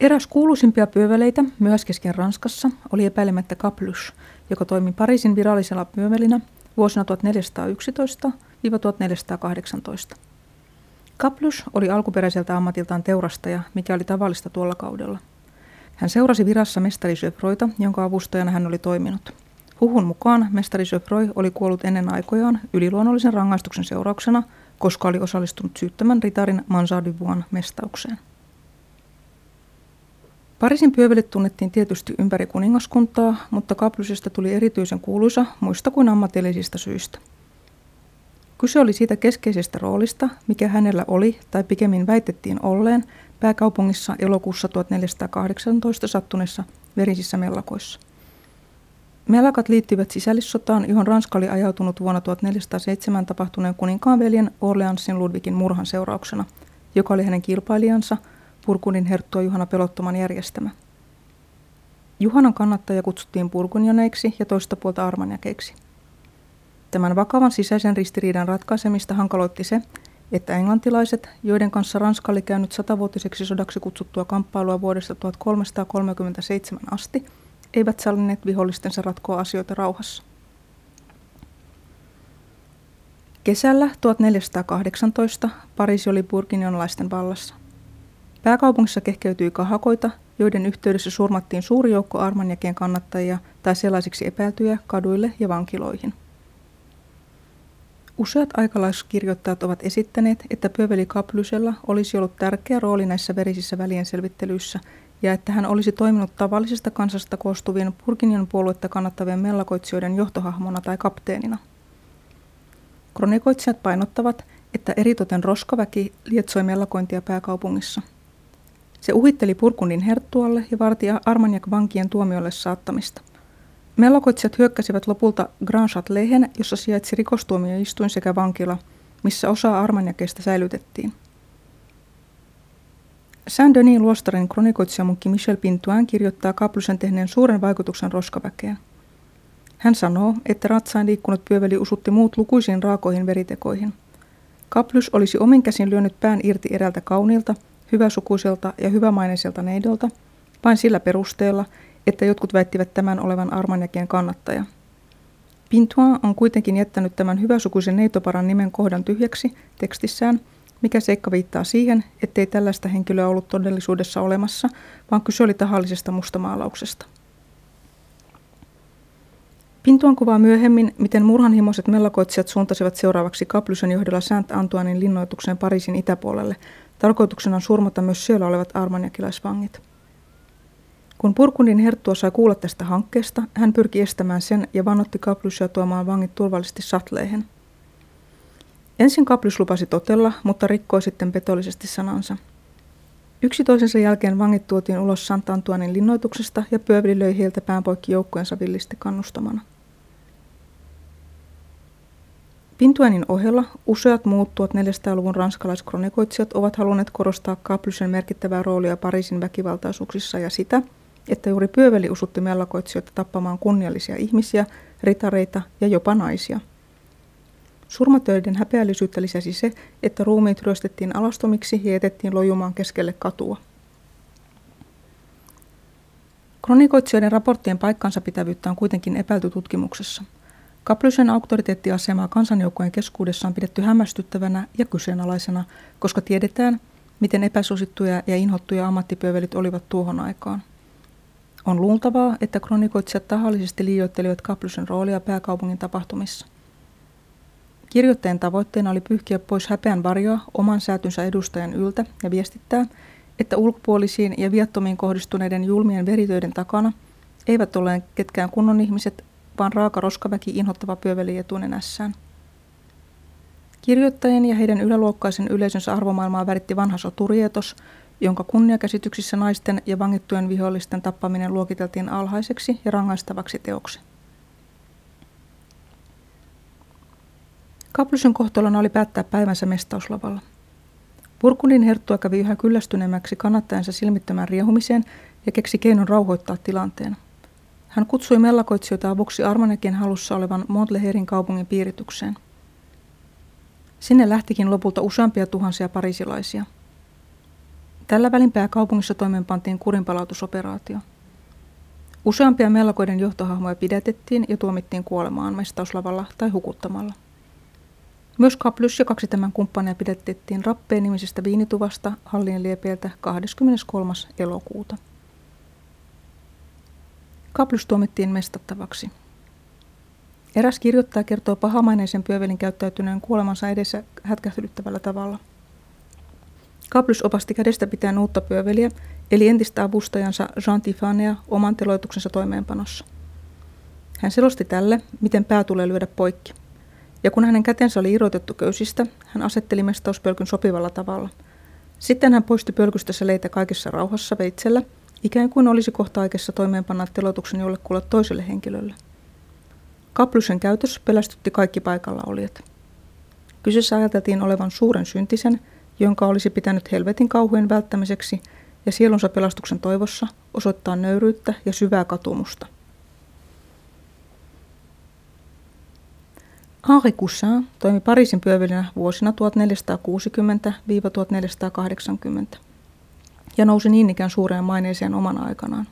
Eräs kuuluisimpia pyöveleitä myös kesken Ranskassa oli epäilemättä Caplus, joka toimi Pariisin virallisella pyövelinä vuosina 1411-1418. Kaplus oli alkuperäiseltä ammatiltaan teurastaja, mikä oli tavallista tuolla kaudella. Hän seurasi virassa mestari Söfroita, jonka avustajana hän oli toiminut. Huhun mukaan mestari Söfroi oli kuollut ennen aikojaan yliluonnollisen rangaistuksen seurauksena, koska oli osallistunut syyttämän ritarin Mansardivuan mestaukseen. Parisin pyövelit tunnettiin tietysti ympäri kuningaskuntaa, mutta Kaplusesta tuli erityisen kuuluisa muista kuin ammatillisista syistä. Kyse oli siitä keskeisestä roolista, mikä hänellä oli, tai pikemmin väitettiin olleen, pääkaupungissa elokuussa 1418 sattuneessa verisissä mellakoissa. Mellakat liittyivät sisällissotaan, johon Ranska oli ajautunut vuonna 1407 tapahtuneen kuninkaan veljen Orleansin Ludvikin murhan seurauksena, joka oli hänen kilpailijansa – Purkunin herttua Juhana Pelottoman järjestämä. Juhanan kannattaja kutsuttiin purkunjoneiksi ja toista puolta armanjakeiksi. Tämän vakavan sisäisen ristiriidan ratkaisemista hankaloitti se, että englantilaiset, joiden kanssa Ranska oli käynyt satavuotiseksi sodaksi kutsuttua kamppailua vuodesta 1337 asti, eivät sallineet vihollistensa ratkoa asioita rauhassa. Kesällä 1418 Pariisi oli burginionlaisten vallassa. Pääkaupungissa kehkeytyi kahakoita, joiden yhteydessä surmattiin suuri joukko Armanjakien kannattajia tai sellaisiksi epäiltyjä kaduille ja vankiloihin. Useat aikalaiskirjoittajat ovat esittäneet, että Pöveli Kaplysella olisi ollut tärkeä rooli näissä verisissä välienselvittelyissä ja että hän olisi toiminut tavallisesta kansasta koostuvien Purkinian puoluetta kannattavien mellakoitsijoiden johtohahmona tai kapteenina. Kronikoitsijat painottavat, että eritoten roskaväki lietsoi mellakointia pääkaupungissa – se uhitteli Purkundin herttualle ja varti Armagnac-vankien tuomiolle saattamista. Mellakoitsijat hyökkäsivät lopulta Grand Châtelehen, jossa sijaitsi rikostuomioistuin sekä vankila, missä osa Armagnacista säilytettiin. Saint-Denis luostarin kronikoitsijamunkki Michel Pintuan kirjoittaa Kaplusen tehneen suuren vaikutuksen roskaväkeen. Hän sanoo, että ratsain liikkunut pyöveli usutti muut lukuisiin raakoihin veritekoihin. Kaplus olisi omin käsin lyönyt pään irti eräältä kauniilta, hyväsukuiselta ja hyvämaineiselta neidolta, vain sillä perusteella, että jotkut väittivät tämän olevan Armanjakien kannattaja. Pintoin on kuitenkin jättänyt tämän hyväsukuisen neitoparan nimen kohdan tyhjäksi tekstissään, mikä seikka viittaa siihen, ettei tällaista henkilöä ollut todellisuudessa olemassa, vaan kyse oli tahallisesta mustamaalauksesta. Pintuan kuvaa myöhemmin, miten murhanhimoiset mellakoitsijat suuntasivat seuraavaksi Kaplysen johdolla Saint Antoinin linnoitukseen Pariisin itäpuolelle, Tarkoituksena on surmata myös siellä olevat armaniakilaisvangit. Kun Purkundin herttua sai kuulla tästä hankkeesta, hän pyrki estämään sen ja vannotti Kaplysia tuomaan vangit turvallisesti Satleihin. Ensin Kaplys lupasi totella, mutta rikkoi sitten petollisesti sanansa. Yksi toisensa jälkeen vangit tuotiin ulos Sant Antuanin linnoituksesta ja pyöveli löi heiltä päänpoikki joukkojensa villisti kannustamana. Pintuanin ohella useat muut 1400-luvun ranskalaiskronikoitsijat ovat halunneet korostaa Kaplysen merkittävää roolia Pariisin väkivaltaisuuksissa ja sitä, että juuri pyöveli usutti mellakoitsijoita tappamaan kunniallisia ihmisiä, ritareita ja jopa naisia. Surmatöiden häpeällisyyttä lisäsi se, että ruumiit ryöstettiin alastomiksi ja jätettiin lojumaan keskelle katua. Kronikoitsijoiden raporttien paikkansa pitävyyttä on kuitenkin epäilty tutkimuksessa – Kaplysen auktoriteettiasemaa kansanjoukkojen keskuudessa on pidetty hämmästyttävänä ja kyseenalaisena, koska tiedetään, miten epäsuosittuja ja inhottuja ammattipyövelit olivat tuohon aikaan. On luultavaa, että kronikoitsijat tahallisesti liioittelivat Kaplysen roolia pääkaupungin tapahtumissa. Kirjoitteen tavoitteena oli pyyhkiä pois häpeän varjoa oman säätynsä edustajan yltä ja viestittää, että ulkopuolisiin ja viattomiin kohdistuneiden julmien veritöiden takana eivät ole ketkään kunnon ihmiset, vaan raaka roskaväki inhottava pyöveli etunenässään. Kirjoittajien ja heidän yläluokkaisen yleisönsä arvomaailmaa väritti vanha soturietos, jonka kunniakäsityksissä naisten ja vangittujen vihollisten tappaminen luokiteltiin alhaiseksi ja rangaistavaksi teoksi. Kaplysen kohtalona oli päättää päivänsä mestauslavalla. Purkundin herttua kävi yhä kyllästyneemmäksi kannattajansa silmittömän riehumiseen ja keksi keinon rauhoittaa tilanteen. Hän kutsui mellakoitsijoita avuksi Armanekin halussa olevan Montleherin kaupungin piiritykseen. Sinne lähtikin lopulta useampia tuhansia parisilaisia. Tällä välin pääkaupungissa toimeenpantiin kurinpalautusoperaatio. Useampia mellakoiden johtohahmoja pidätettiin ja tuomittiin kuolemaan mestauslavalla tai hukuttamalla. Myös Kaplys ja kaksi tämän kumppania pidätettiin rappeen nimisestä viinituvasta Hallien liepeiltä 23. elokuuta. Kaplys tuomittiin mestattavaksi. Eräs kirjoittaja kertoo pahamaineisen pyövelin käyttäytyneen kuolemansa edessä hätkähdyttävällä tavalla. Kaplys opasti kädestä pitää uutta pyöveliä, eli entistä avustajansa Jean Tifanea oman teloituksensa toimeenpanossa. Hän selosti tälle, miten pää tulee lyödä poikki. Ja kun hänen kätensä oli irrotettu köysistä, hän asetteli mestauspölkyn sopivalla tavalla. Sitten hän poisti pölkystä leitä kaikessa rauhassa veitsellä, ikään kuin olisi kohta aikessa toimeenpanna teloituksen jollekulle toiselle henkilölle. Kaplusen käytös pelästytti kaikki paikalla olijat. Kyseessä ajateltiin olevan suuren syntisen, jonka olisi pitänyt helvetin kauhujen välttämiseksi ja sielunsa pelastuksen toivossa osoittaa nöyryyttä ja syvää katumusta. Henri Coussin toimi Pariisin pyövelinä vuosina 1460-1480 ja nousi niin ikään suureen maineeseen oman aikanaan.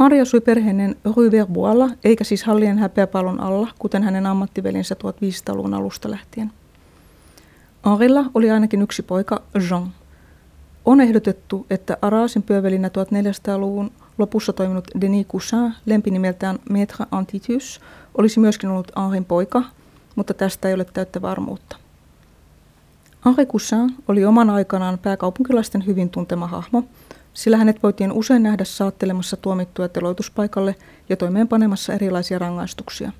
Henri asui perheinen Rue Verboilla, eikä siis hallien häpeäpallon alla, kuten hänen ammattivelinsä 1500-luvun alusta lähtien. Henrilla oli ainakin yksi poika, Jean. On ehdotettu, että Arasin pyövelinä 1400-luvun lopussa toiminut Denis Coussin, lempinimeltään Maître Antitus, olisi myöskin ollut Henrin poika, mutta tästä ei ole täyttä varmuutta. Henri Coussin oli oman aikanaan pääkaupunkilaisten hyvin tuntema hahmo, sillä hänet voitiin usein nähdä saattelemassa tuomittuja teloituspaikalle ja toimeenpanemassa erilaisia rangaistuksia.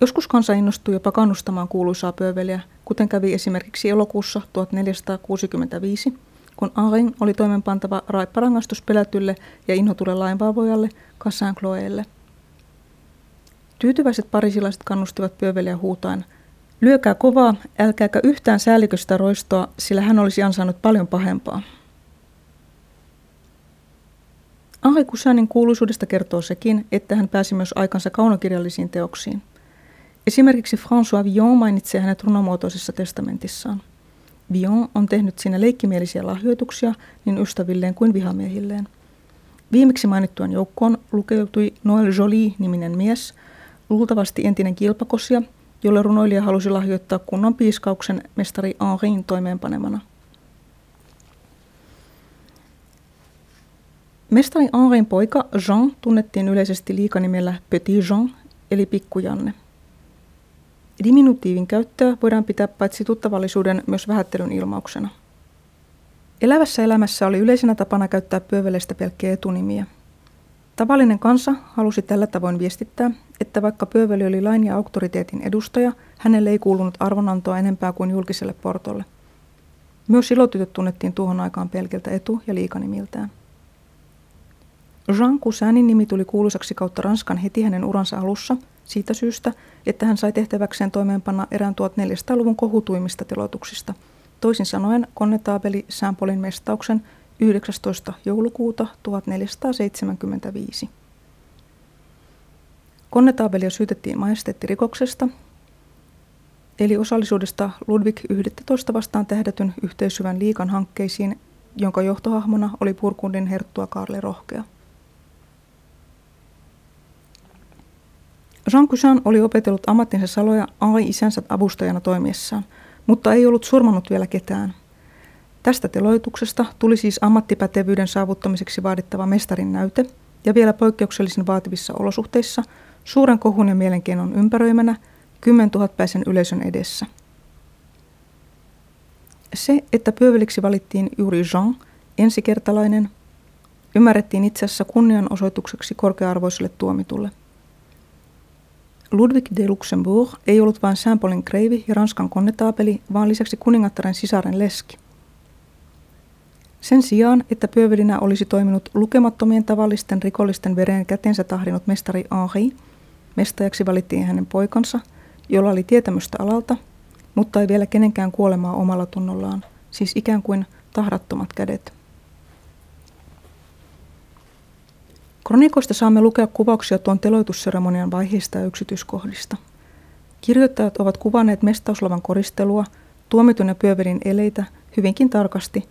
Joskus kansa innostui jopa kannustamaan kuuluisaa pyöveliä, kuten kävi esimerkiksi elokuussa 1465, kun Henri oli toimeenpantava raipparangaistus pelätylle ja inhotulle lainvalvojalle Cassin Chloelle. Tyytyväiset parisilaiset kannustivat pyöveliä huutaan, lyökää kovaa, älkääkä yhtään säälliköstä roistoa, sillä hän olisi ansainnut paljon pahempaa. Henri Cousinin kuuluisuudesta kertoo sekin, että hän pääsi myös aikansa kaunokirjallisiin teoksiin. Esimerkiksi François Villon mainitsee hänet runomuotoisessa testamentissaan. Villon on tehnyt siinä leikkimielisiä lahjoituksia niin ystävilleen kuin vihamiehilleen. Viimeksi mainittuan joukkoon lukeutui Noel Jolie-niminen mies, luultavasti entinen kilpakosia, jolle runoilija halusi lahjoittaa kunnon piiskauksen mestari Henriin toimeenpanemana. Mestari Henrin poika Jean tunnettiin yleisesti liikanimellä Petit Jean, eli Pikku Janne. Diminutiivin käyttöä voidaan pitää paitsi tuttavallisuuden myös vähättelyn ilmauksena. Elävässä elämässä oli yleisenä tapana käyttää pyöveleistä pelkkiä etunimiä. Tavallinen kansa halusi tällä tavoin viestittää, että vaikka pyöveli oli lain ja auktoriteetin edustaja, hänelle ei kuulunut arvonantoa enempää kuin julkiselle portolle. Myös ilotytöt tunnettiin tuohon aikaan pelkiltä etu- ja liikanimiltään. Jean Coussinin nimi tuli kuuluisaksi kautta Ranskan heti hänen uransa alussa siitä syystä, että hän sai tehtäväkseen toimeenpanna erään 1400-luvun kohutuimmista telotuksista, toisin sanoen konnetaabeli Saint-Paulin mestauksen 19. joulukuuta 1475. Konnetaabelia syytettiin majesteettirikoksesta, eli osallisuudesta Ludwig 11 vastaan tähdätyn yhteishyvän liikan hankkeisiin, jonka johtohahmona oli Purkundin herttua Karle Rohkea. Jean Cousin oli opetellut ammattinsa saloja ai-isänsä avustajana toimiessaan, mutta ei ollut surmannut vielä ketään. Tästä teloituksesta tuli siis ammattipätevyyden saavuttamiseksi vaadittava mestarin näyte ja vielä poikkeuksellisen vaativissa olosuhteissa suuren kohun ja mielenkiinnon ympäröimänä 10 000 päisen yleisön edessä. Se, että pyöveliksi valittiin juuri Jean, ensikertalainen, ymmärrettiin itse asiassa kunnianosoitukseksi korkea-arvoiselle tuomitulle – Ludwig de Luxembourg ei ollut vain Saint-Paulin kreivi ja Ranskan konnetaapeli, vaan lisäksi kuningattaren sisaren leski. Sen sijaan, että pyövelinä olisi toiminut lukemattomien tavallisten rikollisten vereen kätensä tahdinut mestari Henri, mestajaksi valittiin hänen poikansa, jolla oli tietämystä alalta, mutta ei vielä kenenkään kuolemaa omalla tunnollaan, siis ikään kuin tahrattomat kädet. Kronikoista saamme lukea kuvauksia tuon teloitusseremonian vaiheista ja yksityiskohdista. Kirjoittajat ovat kuvanneet mestauslavan koristelua, tuomitun ja pyövelin eleitä hyvinkin tarkasti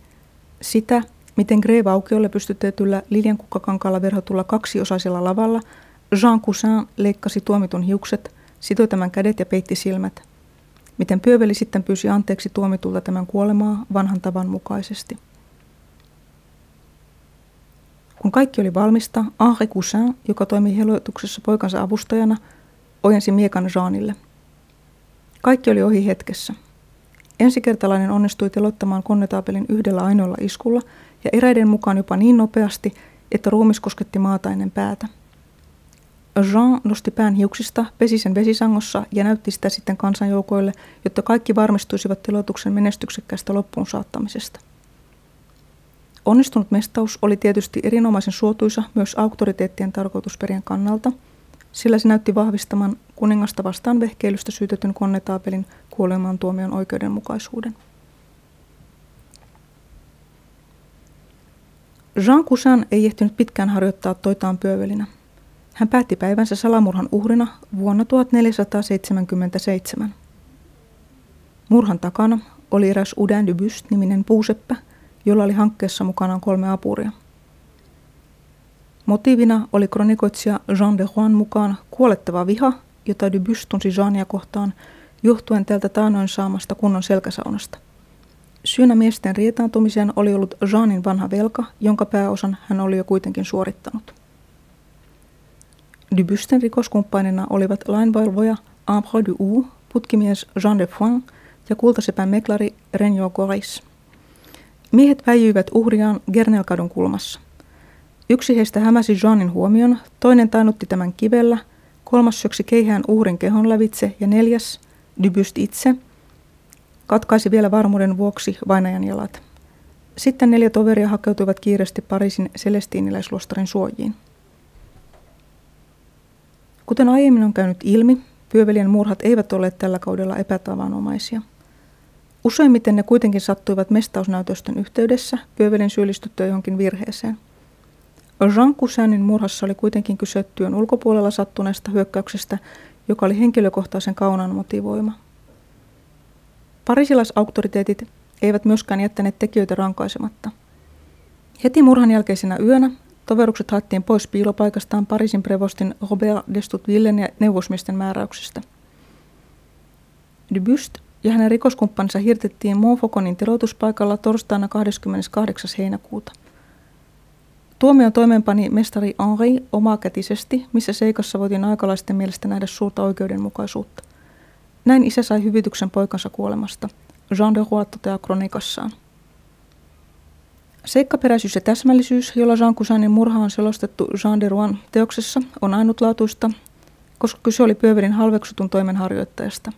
Sitä, miten Greve aukiolle pystytetyllä liljankukkakankaalla verhotulla kaksiosaisella lavalla Jean Cousin leikkasi tuomitun hiukset, sitoi tämän kädet ja peitti silmät. Miten pyöveli sitten pyysi anteeksi tuomitulta tämän kuolemaa vanhan tavan mukaisesti. Kun kaikki oli valmista, Henri Cousin, joka toimi helotuksessa poikansa avustajana, ojensi miekan Jeanille. Kaikki oli ohi hetkessä. Ensikertalainen onnistui telottamaan konnetaapelin yhdellä ainoalla iskulla ja eräiden mukaan jopa niin nopeasti, että ruumis kosketti maata ennen päätä. Jean nosti pään hiuksista, pesi sen vesisangossa ja näytti sitä sitten kansanjoukoille, jotta kaikki varmistuisivat telotuksen menestyksekkäästä loppuun saattamisesta. Onnistunut mestaus oli tietysti erinomaisen suotuisa myös auktoriteettien tarkoitusperien kannalta, sillä se näytti vahvistaman kuningasta vastaan vehkeilystä syytetyn konnetaapelin kuolemaan tuomion oikeudenmukaisuuden. Jean Cousin ei ehtinyt pitkään harjoittaa toitaan pyövelinä. Hän päätti päivänsä salamurhan uhrina vuonna 1477. Murhan takana oli eräs Udin de Bust-niminen puuseppä, jolla oli hankkeessa mukanaan kolme apuria. Motiivina oli kronikoitsija Jean de Juan mukaan kuolettava viha, jota de Bust tunsi Jeania kohtaan johtuen tältä taanoin saamasta kunnon selkäsaunasta. Syynä miesten rietaantumiseen oli ollut Jeanin vanha velka, jonka pääosan hän oli jo kuitenkin suorittanut. Dubusten rikoskumppanina olivat lainvalvoja Ambro du U, putkimies Jean de Foin ja kultasepän meklari Renjo Goris. Miehet väijyivät uhriaan Gernelkadun kulmassa. Yksi heistä hämäsi Jeanin huomion, toinen tainnutti tämän kivellä, kolmas syöksi keihään uhrin kehon lävitse ja neljäs, Dubyst itse, katkaisi vielä varmuuden vuoksi vainajan jalat. Sitten neljä toveria hakeutuivat kiireesti Pariisin Celestiiniläisluostarin suojiin. Kuten aiemmin on käynyt ilmi, pyövelien murhat eivät olleet tällä kaudella epätavanomaisia. Useimmiten ne kuitenkin sattuivat mestausnäytösten yhteydessä pyövelin syyllistyttyä johonkin virheeseen. Jean Coussinin murhassa oli kuitenkin kyse työn ulkopuolella sattuneesta hyökkäyksestä, joka oli henkilökohtaisen kaunan motivoima. Parisilaisauktoriteetit eivät myöskään jättäneet tekijöitä rankaisematta. Heti murhan jälkeisenä yönä Toverukset haettiin pois piilopaikastaan Pariisin prevostin Robert Destutville'n ja neuvosmiesten määräyksestä. Dubust ja hänen rikoskumppaninsa hirtettiin Montfauconin teloituspaikalla torstaina 28. heinäkuuta. Tuomion toimeenpani mestari Henri omakätisesti, missä seikassa voitiin aikalaisten mielestä nähdä suurta oikeudenmukaisuutta. Näin isä sai hyvityksen poikansa kuolemasta. Jean de Roy toteaa kronikassaan. Seikkaperäisyys ja täsmällisyys, jolla Jean Cousanin murha on selostettu Jean de Rouen teoksessa, on ainutlaatuista, koska kyse oli Pyöverin halveksutun toimenharjoittajasta.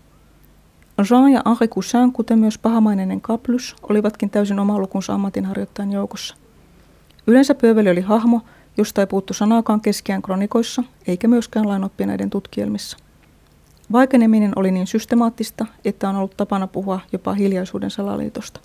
Jean ja Henri Cousin, kuten myös pahamaineinen Kaplus, olivatkin täysin oma lukunsa ammatinharjoittajan joukossa. Yleensä Pyöveli oli hahmo, josta ei puuttu sanaakaan keskiään kronikoissa, eikä myöskään lainoppineiden tutkielmissa. Vaikeneminen oli niin systemaattista, että on ollut tapana puhua jopa hiljaisuuden salaliitosta.